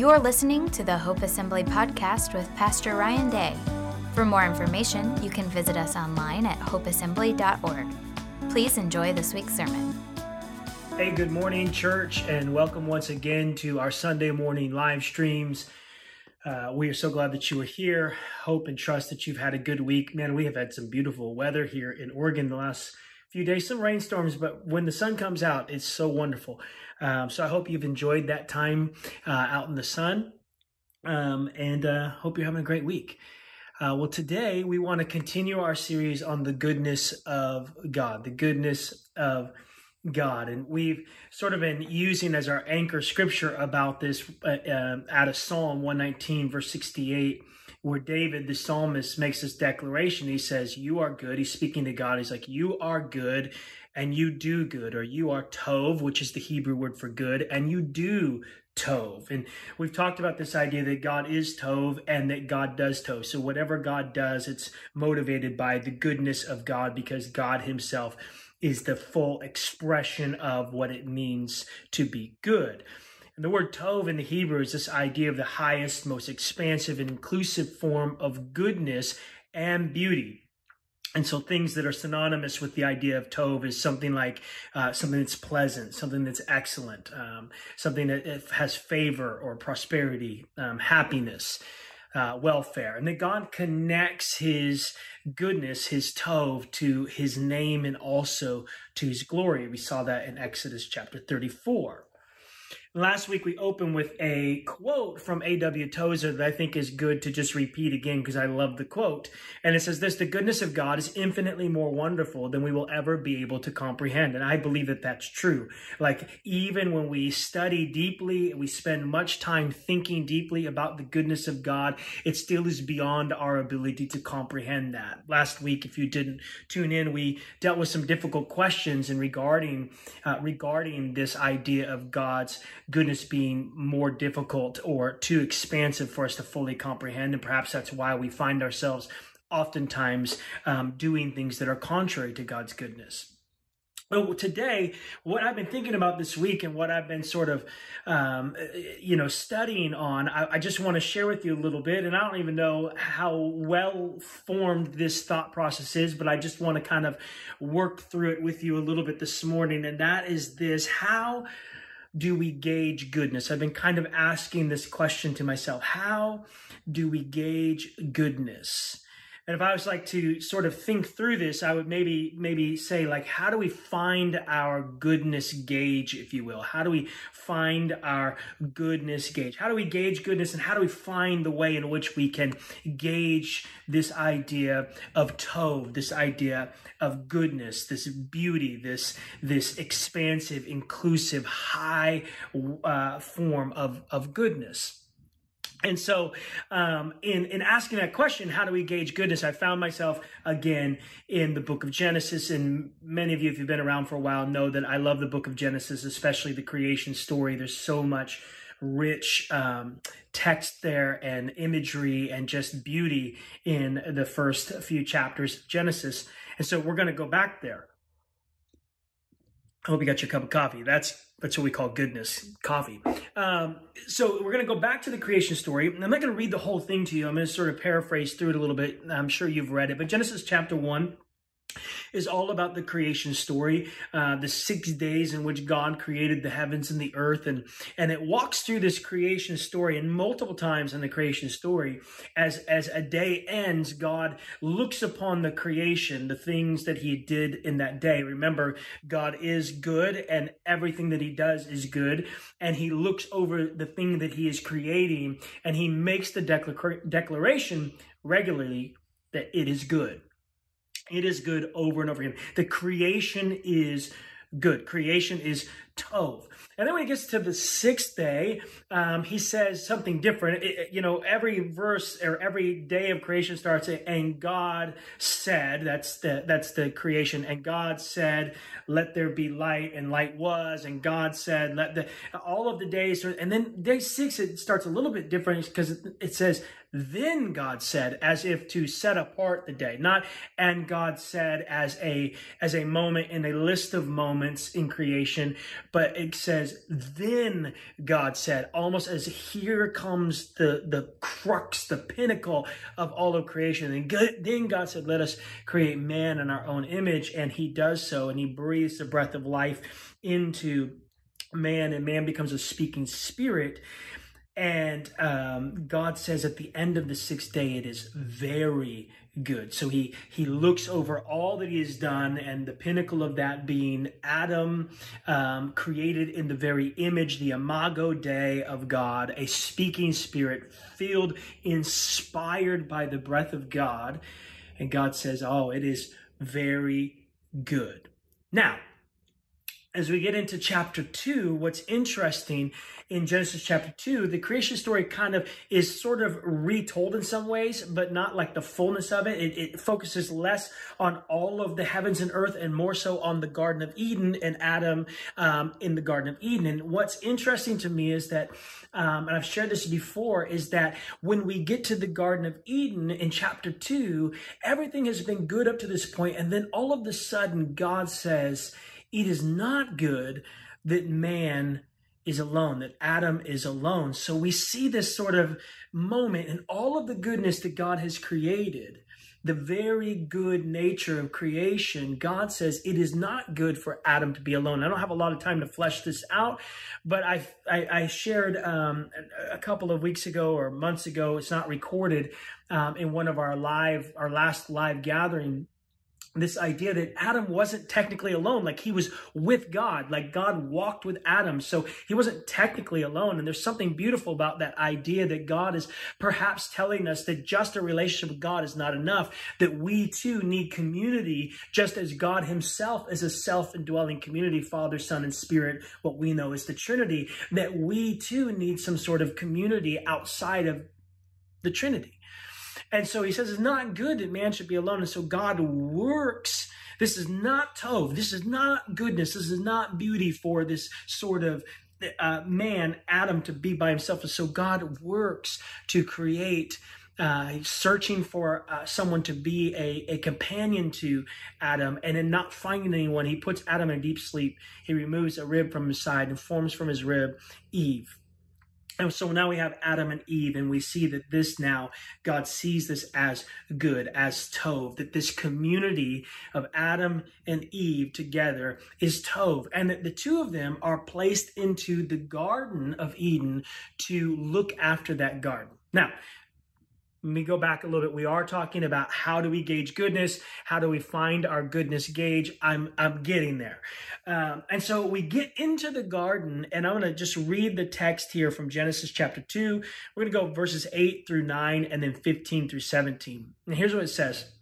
You're listening to the Hope Assembly podcast with Pastor Ryan Day. For more information, you can visit us online at hopeassembly.org. Please enjoy this week's sermon. Hey, good morning, church, and welcome once again to our Sunday morning live streams. Uh, we are so glad that you are here. Hope and trust that you've had a good week. Man, we have had some beautiful weather here in Oregon the last few days, some rainstorms, but when the sun comes out, it's so wonderful. Um, so I hope you've enjoyed that time uh, out in the sun um, and uh, hope you're having a great week. Uh, well, today we want to continue our series on the goodness of God, the goodness of God. And we've sort of been using as our anchor scripture about this uh, um, out of Psalm 119, verse 68 where David, the psalmist, makes this declaration. He says, You are good. He's speaking to God. He's like, You are good and you do good, or you are tov, which is the Hebrew word for good, and you do tov. And we've talked about this idea that God is tov and that God does tov. So whatever God does, it's motivated by the goodness of God because God Himself is the full expression of what it means to be good. And the word tov in the Hebrew is this idea of the highest, most expansive and inclusive form of goodness and beauty. And so things that are synonymous with the idea of tov is something like uh, something that's pleasant, something that's excellent, um, something that has favor or prosperity, um, happiness, uh, welfare. And that God connects his goodness, his tov, to his name and also to his glory. We saw that in Exodus chapter 34. Last week we opened with a quote from A.W. Tozer that I think is good to just repeat again because I love the quote. And it says this, the goodness of God is infinitely more wonderful than we will ever be able to comprehend. And I believe that that's true. Like even when we study deeply, we spend much time thinking deeply about the goodness of God, it still is beyond our ability to comprehend that. Last week, if you didn't tune in, we dealt with some difficult questions in regarding, uh, regarding this idea of God's goodness being more difficult or too expansive for us to fully comprehend. And perhaps that's why we find ourselves oftentimes um, doing things that are contrary to God's goodness. Well, today, what I've been thinking about this week and what I've been sort of, um, you know, studying on, I, I, just want to share with you a little bit. And I don't even know how well formed this thought process is, but I just want to kind of work through it with you a little bit this morning. And that is this how do we gauge goodness? I've been kind of asking this question to myself. How do we gauge goodness? And if I was like to sort of think through this, I would maybe maybe say like, how do we find our goodness gauge, if you will? How do we find our goodness gauge? How do we gauge goodness, and how do we find the way in which we can gauge this idea of tov, this idea of goodness, this beauty, this this expansive, inclusive, high uh, form of of goodness? And so, um, in in asking that question, how do we gauge goodness? I found myself again in the book of Genesis, and many of you, if you've been around for a while, know that I love the book of Genesis, especially the creation story. There's so much rich um, text there, and imagery, and just beauty in the first few chapters of Genesis. And so, we're going to go back there. I hope you got your cup of coffee. That's that's what we call goodness, coffee. Um, so we're going to go back to the creation story. I'm not going to read the whole thing to you. I'm going to sort of paraphrase through it a little bit. I'm sure you've read it, but Genesis chapter one is all about the creation story, uh, the six days in which God created the heavens and the earth, and and it walks through this creation story. And multiple times in the creation story, as as a day ends, God looks upon the creation, the things that He did in that day. Remember, God is good, and everything that He does is good, and He looks over the thing that He is creating, and He makes the declar- declaration regularly that it is good. It is good over and over again. The creation is good. Creation is tov. And then when he gets to the sixth day, um, he says something different. It, you know, every verse or every day of creation starts, and God said, that's the, that's the creation. And God said, let there be light, and light was. And God said, let the, all of the days, and then day six, it starts a little bit different because it says, then God said, as if to set apart the day, not and God said as a as a moment in a list of moments in creation, but it says, then God said, almost as here comes the, the crux, the pinnacle of all of creation. And then God said, let us create man in our own image. And he does so, and he breathes the breath of life into man, and man becomes a speaking spirit. And um, God says at the end of the sixth day, it is very good. So he he looks over all that he has done, and the pinnacle of that being Adam, um, created in the very image, the imago Dei of God, a speaking spirit, filled, inspired by the breath of God. And God says, "Oh, it is very good." Now, as we get into chapter two, what's interesting in Genesis chapter two, the creation story kind of is sort of retold in some ways, but not like the fullness of it. It, it focuses less on all of the heavens and earth and more so on the Garden of Eden and Adam um, in the Garden of Eden. And what's interesting to me is that, um, and I've shared this before, is that when we get to the Garden of Eden in chapter two, everything has been good up to this point, and then all of a sudden God says, it is not good that man is alone, that Adam is alone. So we see this sort of moment in all of the goodness that God has created, the very good nature of creation. God says it is not good for Adam to be alone. I don't have a lot of time to flesh this out, but I I, I shared um, a couple of weeks ago or months ago. It's not recorded um, in one of our live our last live gathering this idea that Adam wasn't technically alone, like he was with God, like God walked with Adam. So he wasn't technically alone. And there's something beautiful about that idea that God is perhaps telling us that just a relationship with God is not enough, that we too need community, just as God himself is a self indwelling community, Father, Son, and Spirit, what we know is the Trinity, that we too need some sort of community outside of the Trinity. And so he says it's not good that man should be alone. And so God works. This is not tov. This is not goodness. This is not beauty for this sort of uh, man, Adam, to be by himself. And so God works to create. Uh, searching for uh, someone to be a, a companion to Adam, and in not finding anyone, he puts Adam in deep sleep. He removes a rib from his side and forms from his rib Eve. And so now we have Adam and Eve, and we see that this now, God sees this as good, as Tov, that this community of Adam and Eve together is Tov, and that the two of them are placed into the Garden of Eden to look after that garden. Now, let me go back a little bit. We are talking about how do we gauge goodness? How do we find our goodness gauge? I'm I'm getting there. Um, and so we get into the garden, and I'm going to just read the text here from Genesis chapter 2. We're going to go verses 8 through 9 and then 15 through 17. And here's what it says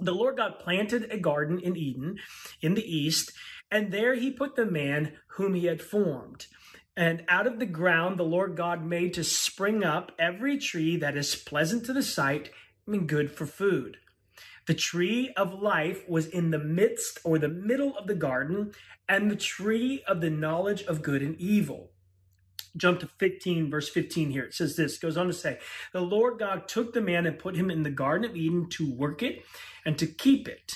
The Lord God planted a garden in Eden in the east, and there he put the man whom he had formed. And out of the ground the Lord God made to spring up every tree that is pleasant to the sight and good for food. The tree of life was in the midst or the middle of the garden, and the tree of the knowledge of good and evil. Jump to 15, verse 15 here. It says this, goes on to say, The Lord God took the man and put him in the Garden of Eden to work it and to keep it.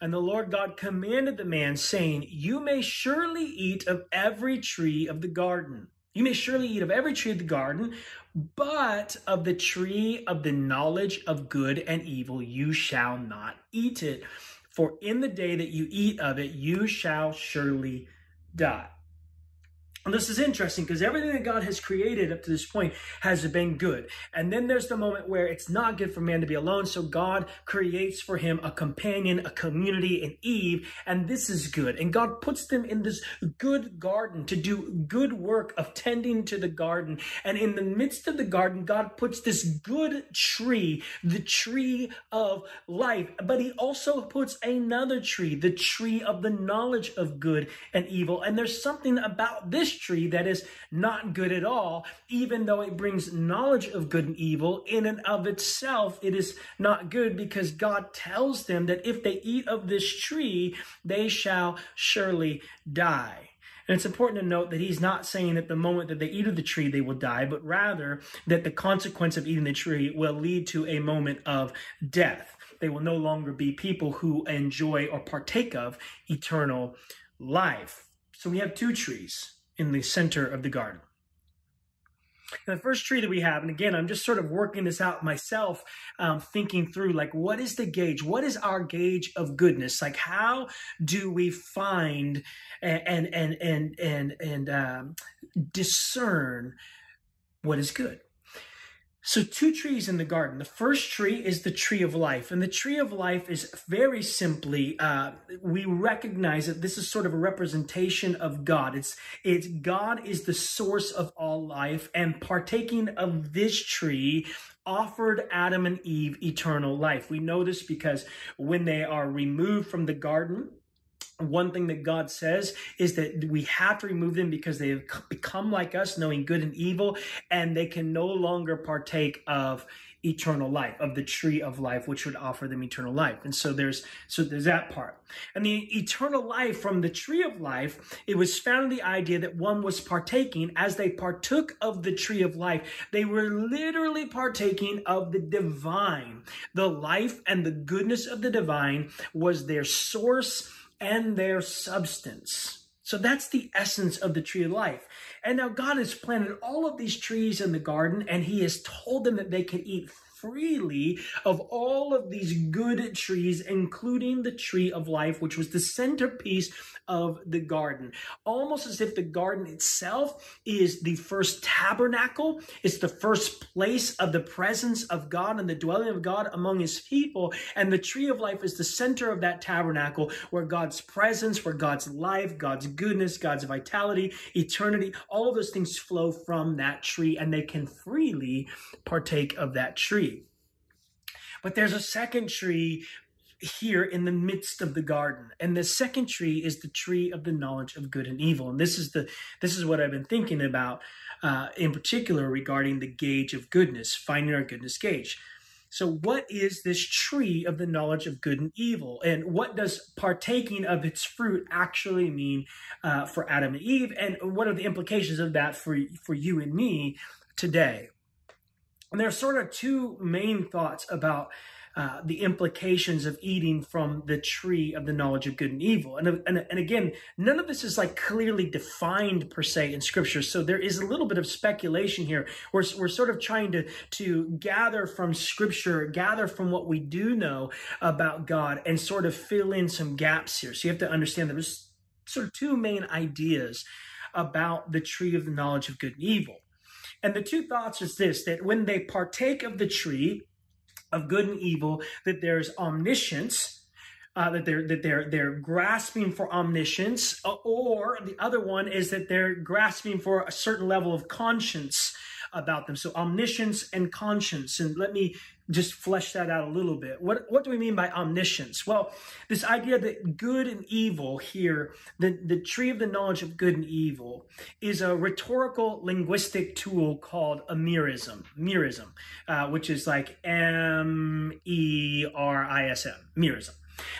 And the Lord God commanded the man, saying, You may surely eat of every tree of the garden. You may surely eat of every tree of the garden, but of the tree of the knowledge of good and evil you shall not eat it. For in the day that you eat of it, you shall surely die. And this is interesting because everything that God has created up to this point has been good. And then there's the moment where it's not good for man to be alone. So God creates for him a companion, a community, an Eve. And this is good. And God puts them in this good garden to do good work of tending to the garden. And in the midst of the garden, God puts this good tree, the tree of life. But he also puts another tree, the tree of the knowledge of good and evil. And there's something about this tree that is not good at all, even though it brings knowledge of good and evil. In and of itself, it is not good because God tells them that if they eat of this tree, they shall surely die. And it's important to note that he's not saying that the moment that they eat of the tree, they will die, but rather that the consequence of eating the tree will lead to a moment of death. They will no longer be people who enjoy or partake of eternal life. So we have two trees in the center of the garden. And the first tree that we have, and again, I'm just sort of working this out myself, um, thinking through like, what is the gauge? What is our gauge of goodness? Like, how do we find and and and and and um, discern what is good? So, two trees in the garden. The first tree is the tree of life. And the tree of life is very simply, uh, we recognize that this is sort of a representation of God. It's, it's God is the source of all life, and partaking of this tree offered Adam and Eve eternal life. We know this because when they are removed from the garden, one thing that God says is that we have to remove them because they have become like us, knowing good and evil, and they can no longer partake of eternal life of the tree of life which would offer them eternal life. And so there's so there's that part. And the eternal life from the tree of life it was found in the idea that one was partaking as they partook of the tree of life. They were literally partaking of the divine. The life and the goodness of the divine was their source and their substance. So that's the essence of the tree of life. And now God has planted all of these trees in the garden and he has told them that they can eat freely of all of these good trees, including the tree of life, which was the centerpiece of the garden. Almost as if the garden itself is the first tabernacle, it's the first place of the presence of God and the dwelling of God among his people. And the tree of life is the center of that tabernacle where God's presence, where God's life, God's goodness, God's vitality, eternity, all of those things flow from that tree and they can freely partake of that tree. But there's a second tree here in the midst of the garden. And the second tree is the tree of the knowledge of good and evil. And this is the this is what i've been thinking about uh, in particular regarding the gauge of goodness finding our goodness gauge. So what is this tree of the knowledge of good and evil? And what does partaking of its fruit actually mean uh, for adam and eve? And what are the implications of that for for you and me today and there are sort of two main thoughts about uh, the implications of eating from the tree of the knowledge of good and evil. And, and, and again, none of this is like clearly defined per se in scripture. So there is a little bit of speculation here. We're, we're sort of trying to, to gather from scripture, gather from what we do know about God and sort of fill in some gaps here. So you have to understand there's sort of two main ideas about the tree of the knowledge of good and evil. And the two thoughts is this that when they partake of the tree of good and evil, that there's omniscience. Uh, that they're that they're they're grasping for omniscience, uh, or the other one is that they're grasping for a certain level of conscience about them. So omniscience and conscience. And let me just flesh that out a little bit. What, what do we mean by omniscience? Well, this idea that good and evil here, the, the tree of the knowledge of good and evil, is a rhetorical linguistic tool called a merism, merism, uh, which is like M E R I S M, merism.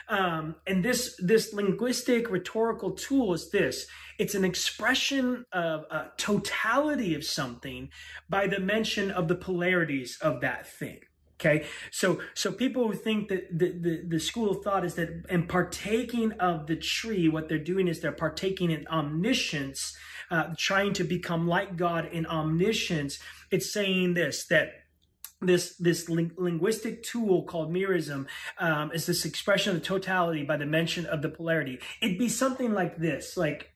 Um, and this this linguistic rhetorical tool is this it's an expression of a totality of something by the mention of the polarities of that thing okay? So so people who think that the, the, the school of thought is that in partaking of the tree what they're doing is they're partaking in omniscience uh, trying to become like god in omniscience. It's saying this that this this ling- linguistic tool called merism um, is this expression of totality by the mention of the polarity. It'd be something like this like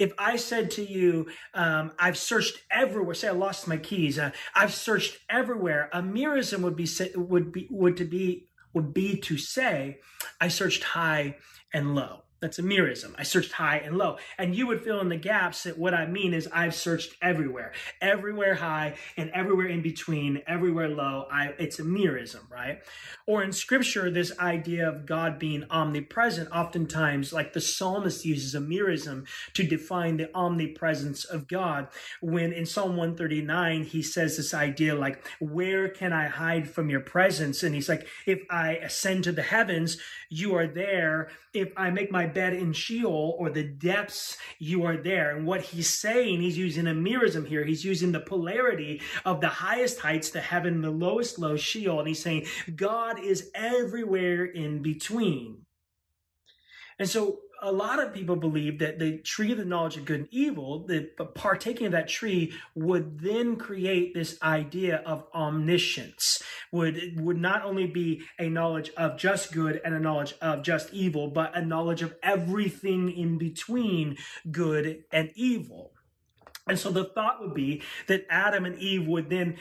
if I said to you, um, I've searched everywhere, say I lost my keys, uh, I've searched everywhere, a merism would be would be would to be would be to say, I searched high and low. That's a merism. I searched high and low. And you would fill in the gaps that what I mean is I've searched everywhere, everywhere high and everywhere in between, everywhere low. I, it's a merism, right? Or in scripture, this idea of God being omnipresent, oftentimes, like the psalmist uses a merism to define the omnipresence of God. When in Psalm 139, he says this idea like, where can I hide from your presence? And he's like, if I ascend to the heavens, you are there. If I make my bed in Sheol or the depths, you are there. And what he's saying, he's using a merism here. He's using the polarity of the highest heights, the heaven, the lowest low, Sheol. And he's saying God is everywhere in between. And so a lot of people believe that the tree of the knowledge of good and evil, the partaking of that tree would then create this idea of omniscience, would, would not only be a knowledge of just good and a knowledge of just evil, but a knowledge of everything in between good and evil. And so the thought would be that Adam and Eve would then,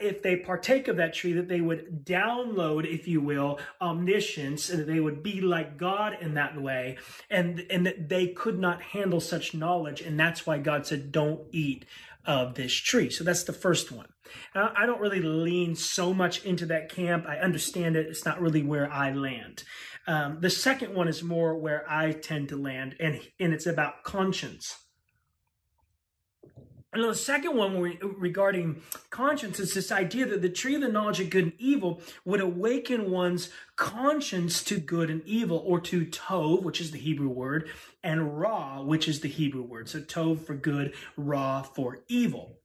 if they partake of that tree, that they would download, if you will, omniscience, and that they would be like God in that way, and, and that they could not handle such knowledge. And that's why God said, don't eat of this tree. So that's the first one. Now, I don't really lean so much into that camp. I understand it. It's not really where I land. Um, the second one is more where I tend to land, and, and it's about conscience. And the second one regarding conscience is this idea that the tree of the knowledge of good and evil would awaken one's conscience to good and evil, or to tov, which is the Hebrew word, and ra, which is the Hebrew word. So tov for good, ra for evil.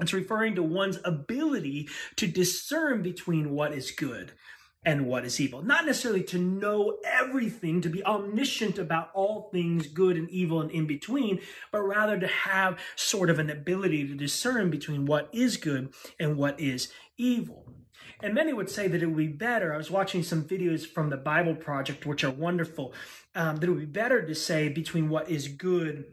It's referring to one's ability to discern between what is good and what is evil. Not necessarily to know everything, to be omniscient about all things good and evil and in between, but rather to have sort of an ability to discern between what is good and what is evil. And many would say that it would be better. I was watching some videos from the Bible Project, which are wonderful, um, that it would be better to say between what is good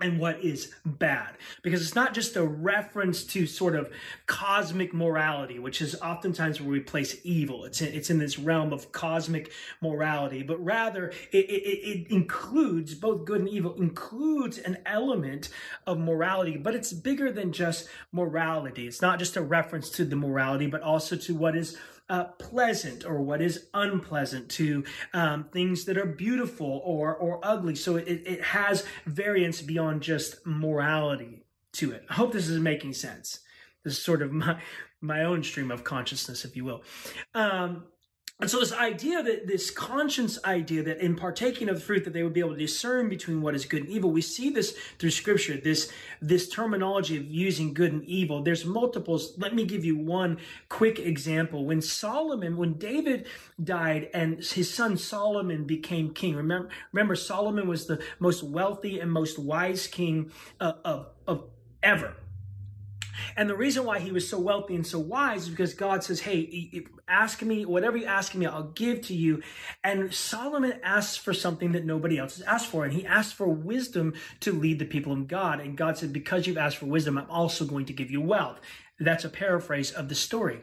and what is bad. Because it's not just a reference to sort of cosmic morality which is oftentimes where we place evil. It's in, it's in this realm of cosmic morality but rather it, it, it includes both good and evil includes an element of morality but it's bigger than just morality. It's not just a reference to the morality but also to what is uh, pleasant or what is unpleasant to um, things that are beautiful or or ugly. So it, it has variance beyond just morality to it. I hope this is making sense. This is sort of my my own stream of consciousness, if you will. Um, and so this idea that this conscience idea that in partaking of the fruit that they would be able to discern between what is good and evil, we see this through scripture, this, this terminology of using good and evil. There's multiples. Let me give you one quick example. When Solomon, when David died and his son Solomon became king, remember, remember Solomon was the most wealthy and most wise king uh, of, of ever and the reason why he was so wealthy and so wise is because God says, Hey, ask me, whatever you ask me, I'll give to you. And Solomon asks for something that nobody else has asked for. And he asked for wisdom to lead the people of God. And God said, Because you've asked for wisdom, I'm also going to give you wealth. That's a paraphrase of the story.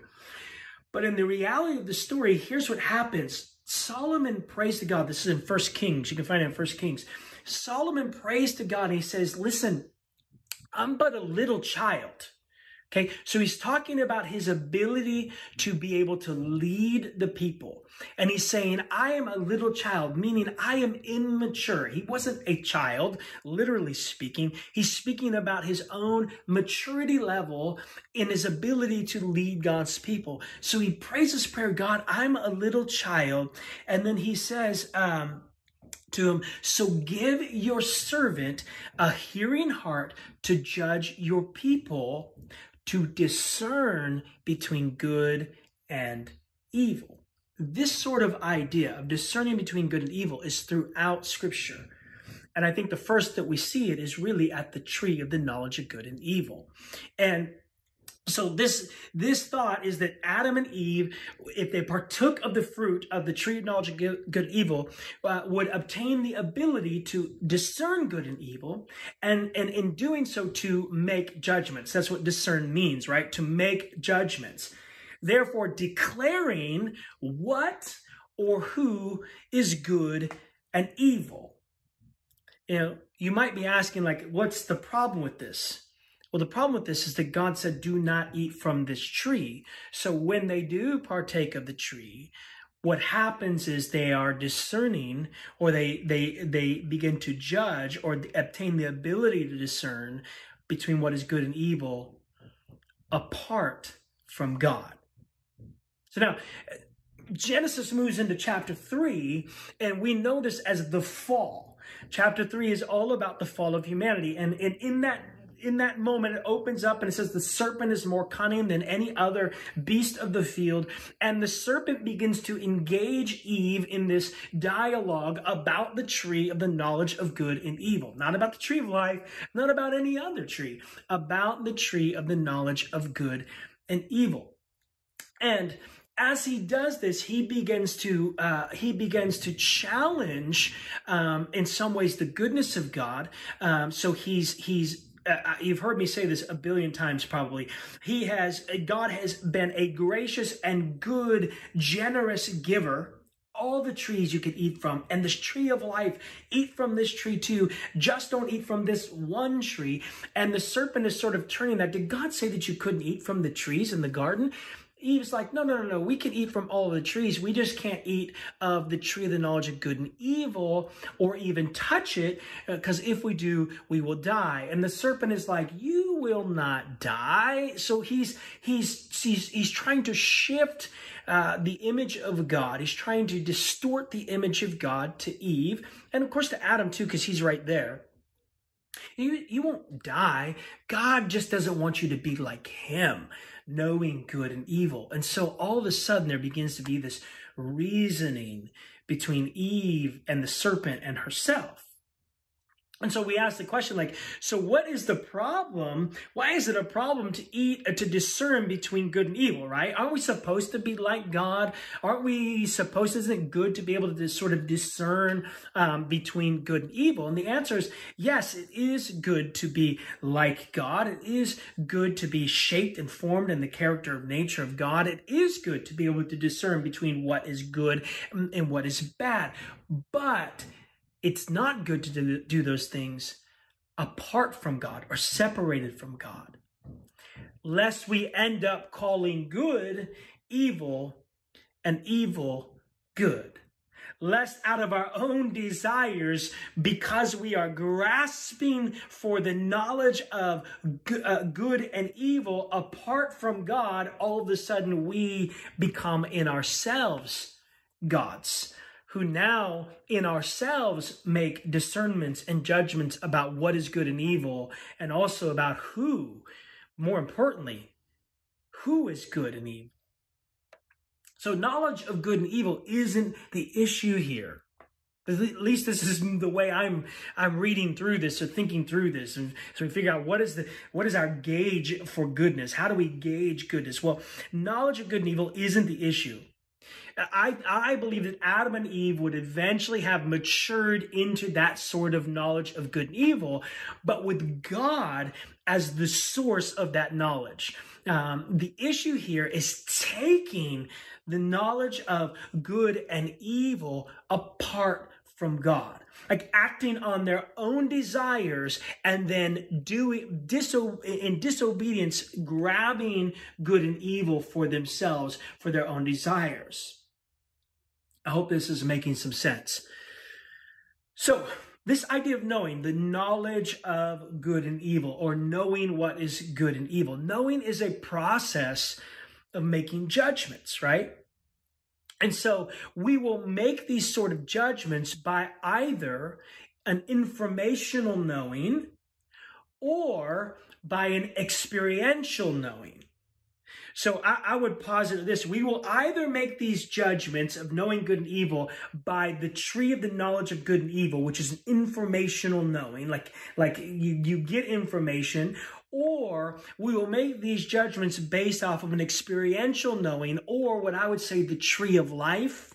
But in the reality of the story, here's what happens. Solomon prays to God. This is in First Kings. You can find it in First Kings. Solomon prays to God and he says, Listen, I'm but a little child. Okay, so he's talking about his ability to be able to lead the people. And he's saying, I am a little child, meaning I am immature. He wasn't a child, literally speaking. He's speaking about his own maturity level in his ability to lead God's people. So he prays this prayer, God, I'm a little child. And then he says, um, to him, So give your servant a hearing heart to judge your people to discern between good and evil. This sort of idea of discerning between good and evil is throughout Scripture. And I think the first that we see it is really at the tree of the knowledge of good and evil. And so this this thought is that Adam and Eve, if they partook of the fruit of the tree of knowledge of good, good evil, uh, would obtain the ability to discern good and evil, and and in doing so to make judgments. That's what discern means, right? To make judgments. Therefore, declaring what or who is good and evil. You know, you might be asking, like, what's the problem with this? Well, the problem with this is that God said, do not eat from this tree. So when they do partake of the tree, what happens is they are discerning or they they they begin to judge or obtain the ability to discern between what is good and evil apart from God. So now Genesis moves into chapter 3 and we know this as the fall. Chapter 3 is all about the fall of humanity and, and in that in that moment, it opens up and it says, The serpent is more cunning than any other beast of the field. And the serpent begins to engage Eve in this dialogue about the tree of the knowledge of good and evil. Not about the tree of life, not about any other tree, about the tree of the knowledge of good and evil. And as he does this, he begins to uh, he begins to challenge, um, in some ways, the goodness of God. Um, so he's he's uh, uh, you've heard me say this a billion times probably. He has God has been a gracious and good, generous giver. All the trees you could eat from and this tree of life eat from this tree too. Just don't eat from this one tree. And the serpent is sort of turning that. Did god say that you couldn't eat from the trees in the garden Eve's like, no, no, no, no. We can eat from all the trees. We just can't eat of the tree of the knowledge of good and evil or even touch it because if we do, we will die. And the serpent is like, you will not die. So he's, he's, he's, he's trying to shift uh, the image of God. He's trying to distort the image of God to Eve and of course to Adam too, because he's right there. You, you won't die. God just doesn't want you to be like him knowing good and evil. And so all of a sudden there begins to be this reasoning between Eve and the serpent and herself. And so we ask the question like, so what is the problem? Why is it a problem to eat, uh, to discern between good and evil, right? Aren't we supposed to be like God? Aren't we supposed, isn't it good to be able to sort of discern um, between good and evil? And the answer is yes, it is good to be like God. It is good to be shaped and formed in the character of nature of God. It is good to be able to discern between what is good and what is bad. But it's not good to do, those things apart from God or separated from God, lest we end up calling good evil and evil good. Lest out of our own desires, because we are grasping for the knowledge of uh, good and evil apart from God, all of a sudden we become in ourselves gods who now in ourselves make discernments and judgments about what is good and evil, and also about who, more importantly, who is good and evil. So, knowledge of good and evil isn't the issue here. At least this is the way I'm I'm reading through this or thinking through this, and so we figure out what is the what is our gauge for goodness? How do we gauge goodness? Well, knowledge of good and evil isn't the issue. I, I believe that Adam and Eve would eventually have matured into that sort of knowledge of good and evil, but with God as the source of that knowledge. Um, the issue here is taking the knowledge of good and evil apart from God. Like acting on their own desires and then doing diso- in disobedience, grabbing good and evil for themselves for their own desires. I hope this is making some sense. So, this idea of knowing, the knowledge of good and evil, or knowing what is good and evil, knowing is a process of making judgments, right? And so we will make these sort of judgments by either an informational knowing or by an experiential knowing. So I, I, would posit this. We will either make these judgments of knowing good and evil by the tree of the knowledge of good and evil, which is an informational knowing, like, like you, you get information, or we will make these judgments based off of an experiential knowing, or what I would say the tree of life,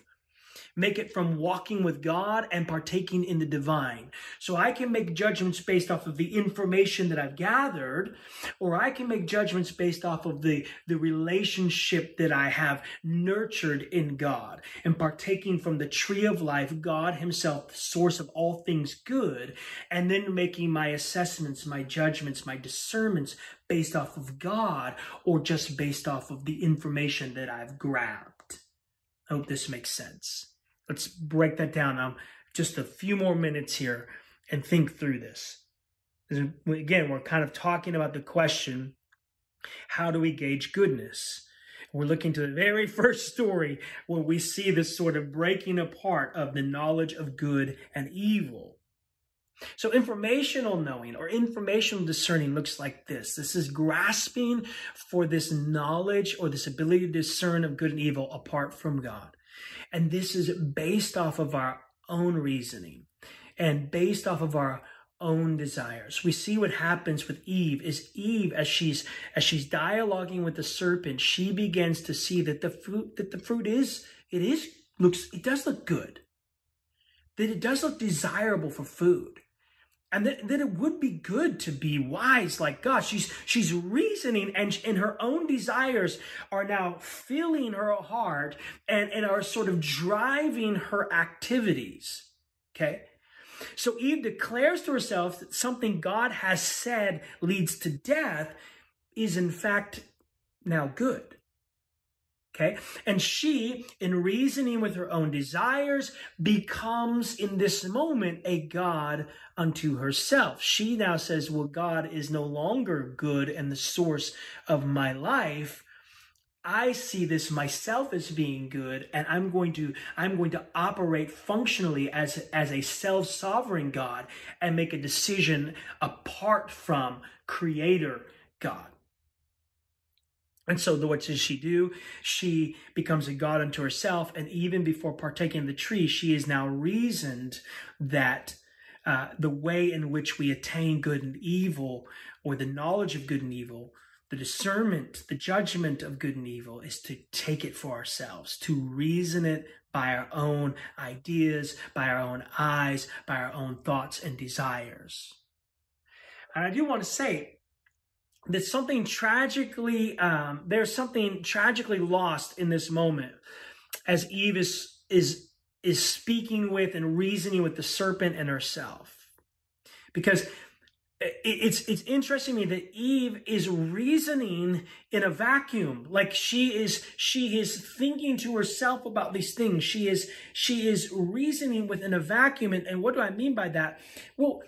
make it from walking with God and partaking in the divine. So I can make judgments based off of the information that I've gathered, or I can make judgments based off of the, the relationship that I have nurtured in God and partaking from the tree of life, God Himself, the source of all things good, and then making my assessments, my judgments, my discernments based off of God or just based off of the information that I've grabbed. I hope this makes sense. Let's break that down now. Just a few more minutes here and think through this. Again, we're kind of talking about the question how do we gauge goodness? We're looking to the very first story where we see this sort of breaking apart of the knowledge of good and evil. So, informational knowing or informational discerning looks like this this is grasping for this knowledge or this ability to discern of good and evil apart from God. And this is based off of our own reasoning and based off of our own desires. We see what happens with Eve is Eve as she's as she's dialoguing with the serpent, she begins to see that the fruit that the fruit is it is looks it does look good. That it does look desirable for food and that, that it would be good to be wise like God. She's she's reasoning, and and her own desires are now filling her heart and and are sort of driving her activities. Okay. So Eve declares to herself that something God has said leads to death is in fact now good. Okay. And she, in reasoning with her own desires, becomes in this moment a God unto herself. She now says, Well, God is no longer good and the source of my life. I see this myself as being good, and I'm going to I'm going to operate functionally as as a self-sovereign God and make a decision apart from Creator God. And so, what does she do? She becomes a God unto herself. And even before partaking of the tree, she is now reasoned that uh, the way in which we attain good and evil, or the knowledge of good and evil, the discernment, the judgment of good and evil, is to take it for ourselves, to reason it by our own ideas, by our own eyes, by our own thoughts and desires. And I do want to say, that something tragically um, there's something tragically lost in this moment as Eve is is is speaking with and reasoning with the serpent and herself. Because it's it's interesting to me that Eve is reasoning in a vacuum. Like she is she is thinking to herself about these things. She is she is reasoning within a vacuum. And, and what do I mean by that? Well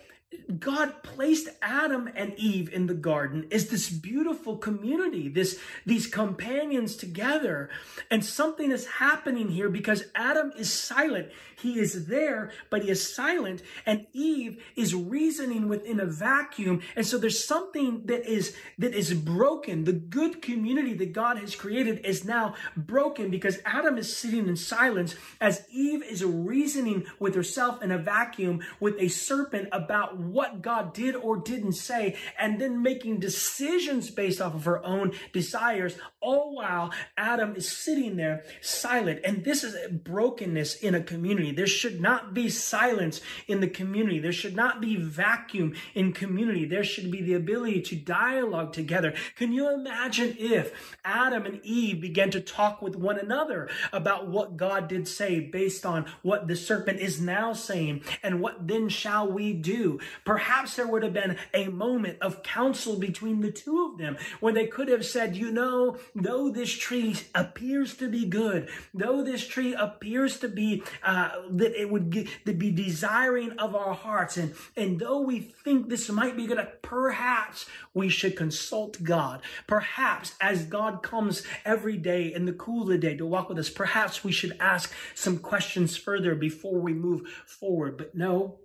God placed Adam and Eve in the garden is this beautiful community, this, these companions together. And something is happening here because Adam is silent. He is there, but he is silent. And Eve is reasoning within a vacuum. And so there's something that is, that is broken. The good community that God has created is now broken because Adam is sitting in silence as Eve is reasoning with herself in a vacuum with a serpent about what God did or didn't say, and then making decisions based off of her own desires, all while Adam is sitting there silent. And this is brokenness in a community. There should not be silence in the community. There should not be vacuum in community. There should be the ability to dialogue together. Can you imagine if Adam and Eve began to talk with one another about what God did say based on what the serpent is now saying and what then shall we do? Perhaps there would have been a moment of counsel between the two of them where they could have said, you know, though this tree appears to be good, though this tree appears to be, uh, that it would get, to be desiring of our hearts, and, and though we think this might be good, perhaps we should consult God. Perhaps as God comes every day in the cool of the day to walk with us, perhaps we should ask some questions further before we move forward. But no,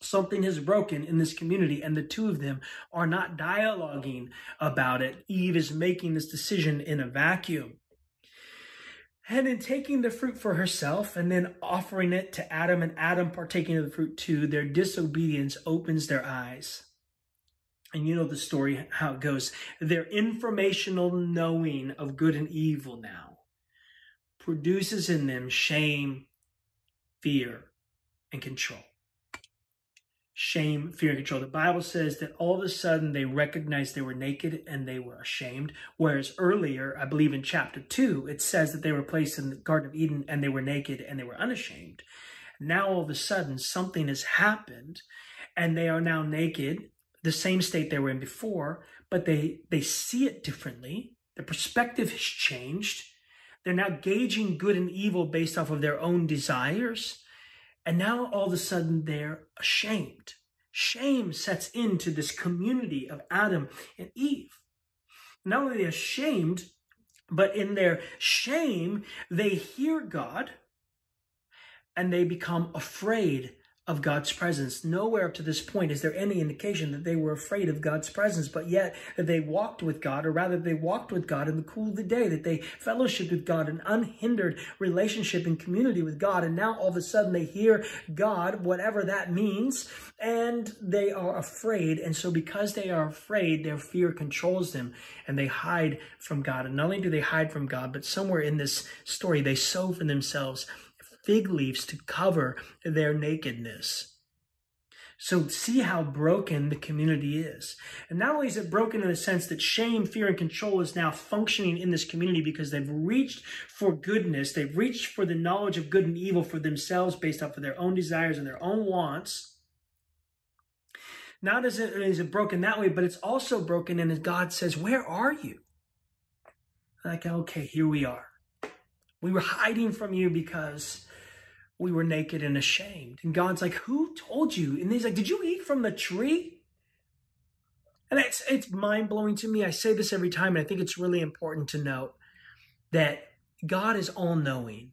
Something has broken in this community, and the two of them are not dialoguing about it. Eve is making this decision in a vacuum. And in taking the fruit for herself and then offering it to Adam and Adam partaking of the fruit too, their disobedience opens their eyes. And you know the story, how it goes. Their informational knowing of good and evil now produces in them shame, fear, and control shame, fear, and control. The Bible says that all of a sudden they recognized they were naked and they were ashamed. Whereas earlier, I believe in chapter 2, it says that they were placed in the Garden of Eden and they were naked and they were unashamed. Now all of a sudden something has happened and they are now naked, the same state they were in before, but they, they see it differently. The perspective has changed. They're now gauging good and evil based off of their own desires and now all of a sudden they're ashamed. Shame sets into this community of Adam and Eve. Not only are they ashamed, but in their shame, they hear God and they become afraid of God's presence. Nowhere up to this point is there any indication that they were afraid of God's presence, but yet they walked with God, or rather they walked with God in the cool of the day, that they fellowshiped with God, an unhindered relationship and community with God. And now all of a sudden they hear God, whatever that means, and they are afraid. And so because they are afraid, their fear controls them and they hide from God. And not only do they hide from God, but somewhere in this story, they sow for themselves fig leaves to cover their nakedness. So see how broken the community is. And not only is it broken in the sense that shame, fear, and control is now functioning in this community because they've reached for goodness, they've reached for the knowledge of good and evil for themselves based off of their own desires and their own wants. Not as it is it broken that way, but it's also broken and God says, Where are you? Like, okay, here we are. We were hiding from you because we were naked and ashamed. And God's like, Who told you? And he's like, Did you eat from the tree? And it's it's mind blowing to me. I say this every time, and I think it's really important to note that God is all knowing.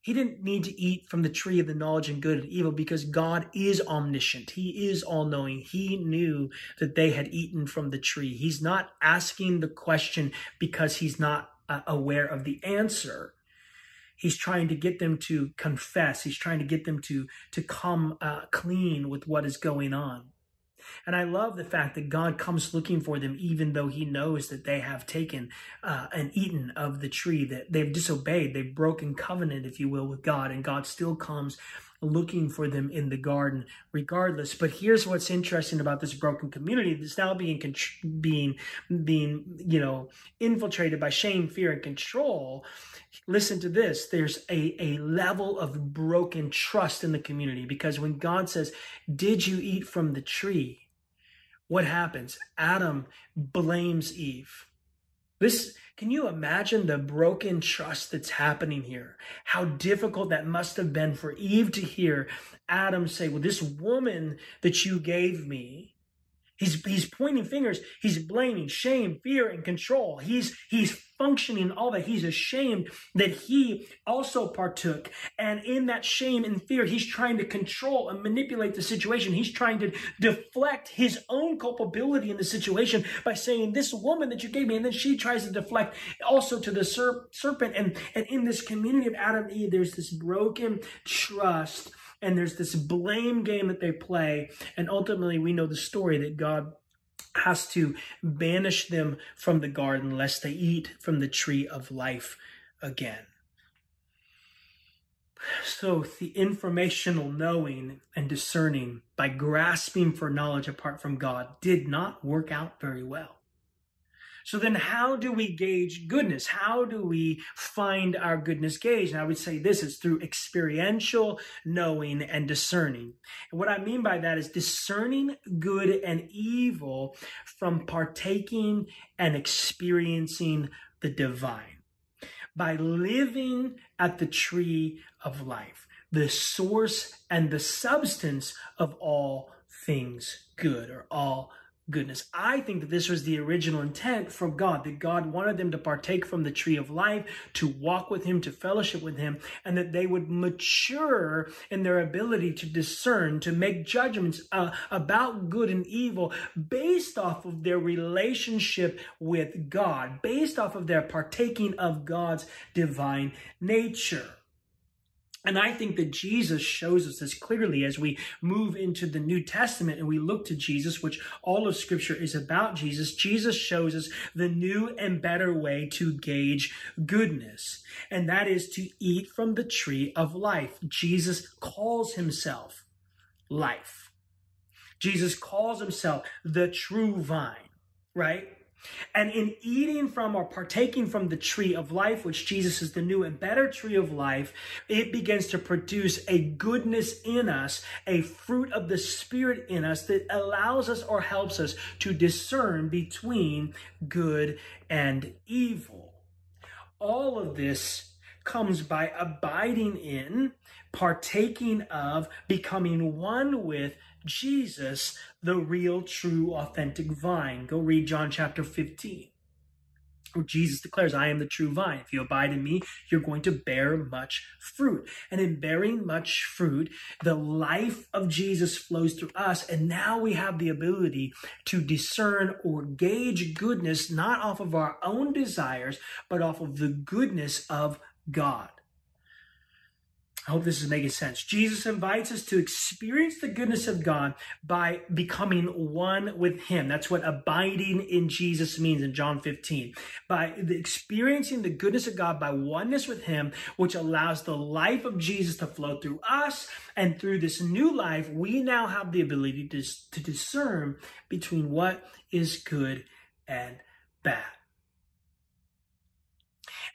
He didn't need to eat from the tree of the knowledge and good and evil because God is omniscient. He is all knowing. He knew that they had eaten from the tree. He's not asking the question because he's not uh, aware of the answer he's trying to get them to confess. He's trying to get them to to come uh, clean with what is going on. And I love the fact that God comes looking for them, even though He knows that they have taken uh, and eaten of the tree, that they've disobeyed, they've broken covenant, if you will, with God. And God still comes looking for them in the garden regardless. But here's what's interesting about this broken community that's now being being being you know infiltrated by shame fear and control listen to this there's a, a level of broken trust in the community because when god says did you eat from the tree what happens adam blames eve this can you imagine the broken trust that's happening here? How difficult that must have been for Eve to hear Adam say, Well, this woman that you gave me, he's, he's pointing fingers, he's blaming shame, fear, and control. He's, he's functioning all that. He's ashamed that he also partook. And in that shame and fear, he's trying to control and manipulate the situation. He's trying to deflect his own culpability in the situation by saying, This woman that you gave me, and then she tries to deflect also to the serp- serpent. And, and in this community of Adam and Eve, there's this broken trust and there's this blame game that they play. And ultimately, we know the story that God has to banish them from the garden lest they eat from the tree of life again. So, the informational knowing and discerning by grasping for knowledge apart from God did not work out very well. So then how do we gauge goodness? How do we find our goodness gauge? And I would say this is through experiential knowing and discerning. And what I mean by that is discerning good and evil from partaking and experiencing the divine. By living at the tree of life, the source and the substance of all things good or all goodness. I think that this was the original intent from God, that God wanted them to partake from the tree of life, to walk with Him, to fellowship with Him, and that they would mature in their ability to discern, to make judgments uh, about good and evil based off of their relationship with God, based off of their partaking of God's divine nature. And I think that Jesus shows us this clearly as we move into the New Testament and we look to Jesus, which all of Scripture is about Jesus. Jesus shows us the new and better way to gauge goodness, and that is to eat from the tree of life. Jesus calls himself life. Jesus calls himself the true vine, right? And in eating from or partaking from the tree of life, which Jesus is the new and better tree of life, it begins to produce a goodness in us, a fruit of the Spirit in us that allows us or helps us to discern between good and evil. All of this comes by abiding in, partaking of, becoming one with Jesus, the real, true, authentic vine. Go read John chapter 15. Jesus declares, I am the true vine. If you abide in me, you're going to bear much fruit. And in bearing much fruit, the life of Jesus flows through us. And now we have the ability to discern or gauge goodness, not off of our own desires, but off of the goodness of God. I hope this is making sense. Jesus invites us to experience the goodness of God by becoming one with Him. That's what abiding in Jesus means in John 15. By experiencing the goodness of God by oneness with Him, which allows the life of Jesus to flow through us. And through this new life, we now have the ability to, to discern between what is good and bad.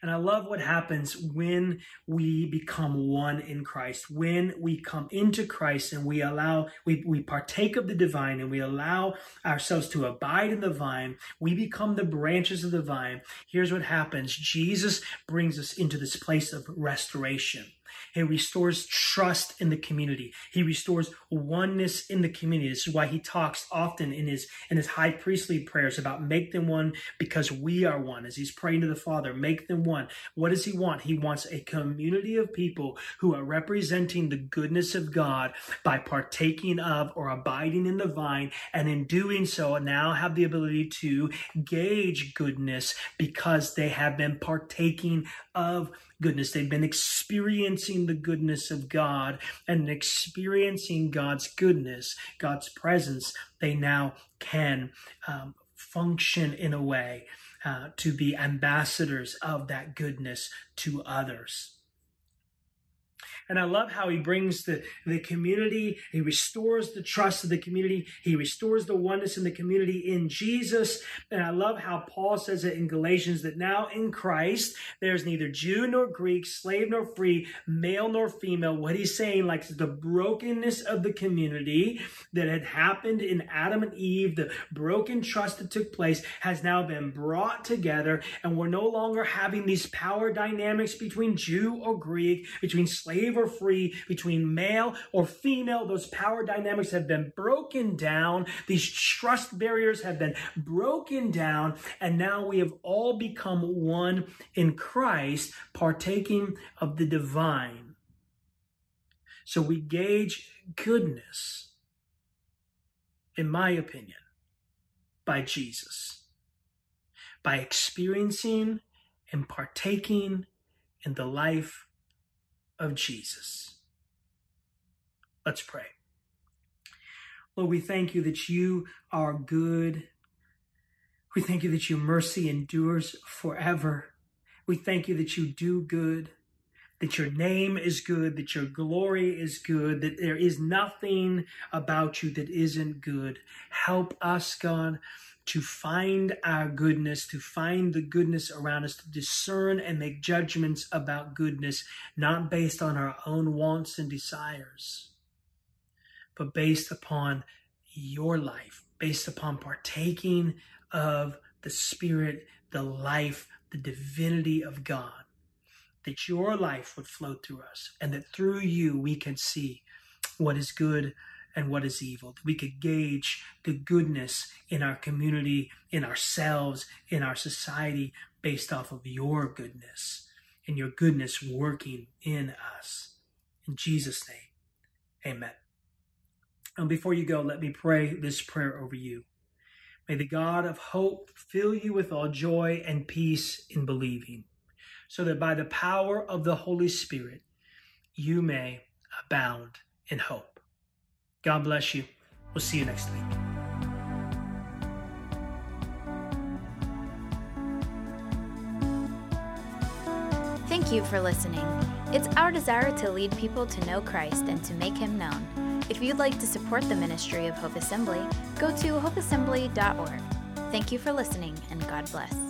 And I love what happens when we become one in Christ, when we come into Christ and we allow, we, we partake of the divine and we allow ourselves to abide in the vine, we become the branches of the vine. Here's what happens Jesus brings us into this place of restoration. He restores trust in the community. He restores oneness in the community. This is why he talks often in his in his high priestly prayers about make them one because we are one. As he's praying to the Father, make them one. What does he want? He wants a community of people who are representing the goodness of God by partaking of or abiding in the vine, and in doing so, now have the ability to gauge goodness because they have been partaking of goodness. They've been experiencing the goodness of God and experiencing God's goodness, God's presence. They now can um, function in a way uh, to be ambassadors of that goodness to others. And I love how he brings the, the community, he restores the trust of the community, he restores the oneness in the community in Jesus. And I love how Paul says it in Galatians that now in Christ, there's neither Jew nor Greek, slave nor free, male nor female. What he's saying, like the brokenness of the community that had happened in Adam and Eve, the broken trust that took place, has now been brought together. And we're no longer having these power dynamics between Jew or Greek, between slave free, between male or female. Those power dynamics have been broken down. These trust barriers have been broken down. And now we have all become one in Christ, partaking of the divine. So we gauge goodness, in my opinion, by Jesus, by experiencing and partaking in the life of Jesus. Let's pray. Lord, we thank you that you are good. We thank you that your mercy endures forever. We thank you that you do good, that your name is good, that your glory is good, that there is nothing about you that isn't good. Help us, God, to find our goodness, to find the goodness around us, to discern and make judgments about goodness, not based on our own wants and desires, but based upon your life, based upon partaking of the Spirit, the life, the divinity of God. That your life would flow through us, and that through you we can see what is good and what is evil. We could gauge the goodness in our community, in ourselves, in our society, based off of your goodness and your goodness working in us. In Jesus' name, amen. And before you go, let me pray this prayer over you. May the God of hope fill you with all joy and peace in believing, so that by the power of the Holy Spirit, you may abound in hope. God bless you. We'll see you next week. Thank you for listening. It's our desire to lead people to know Christ and to make him known. If you'd like to support the ministry of Hope Assembly, go to hopeassembly.org. Thank you for listening, and God bless.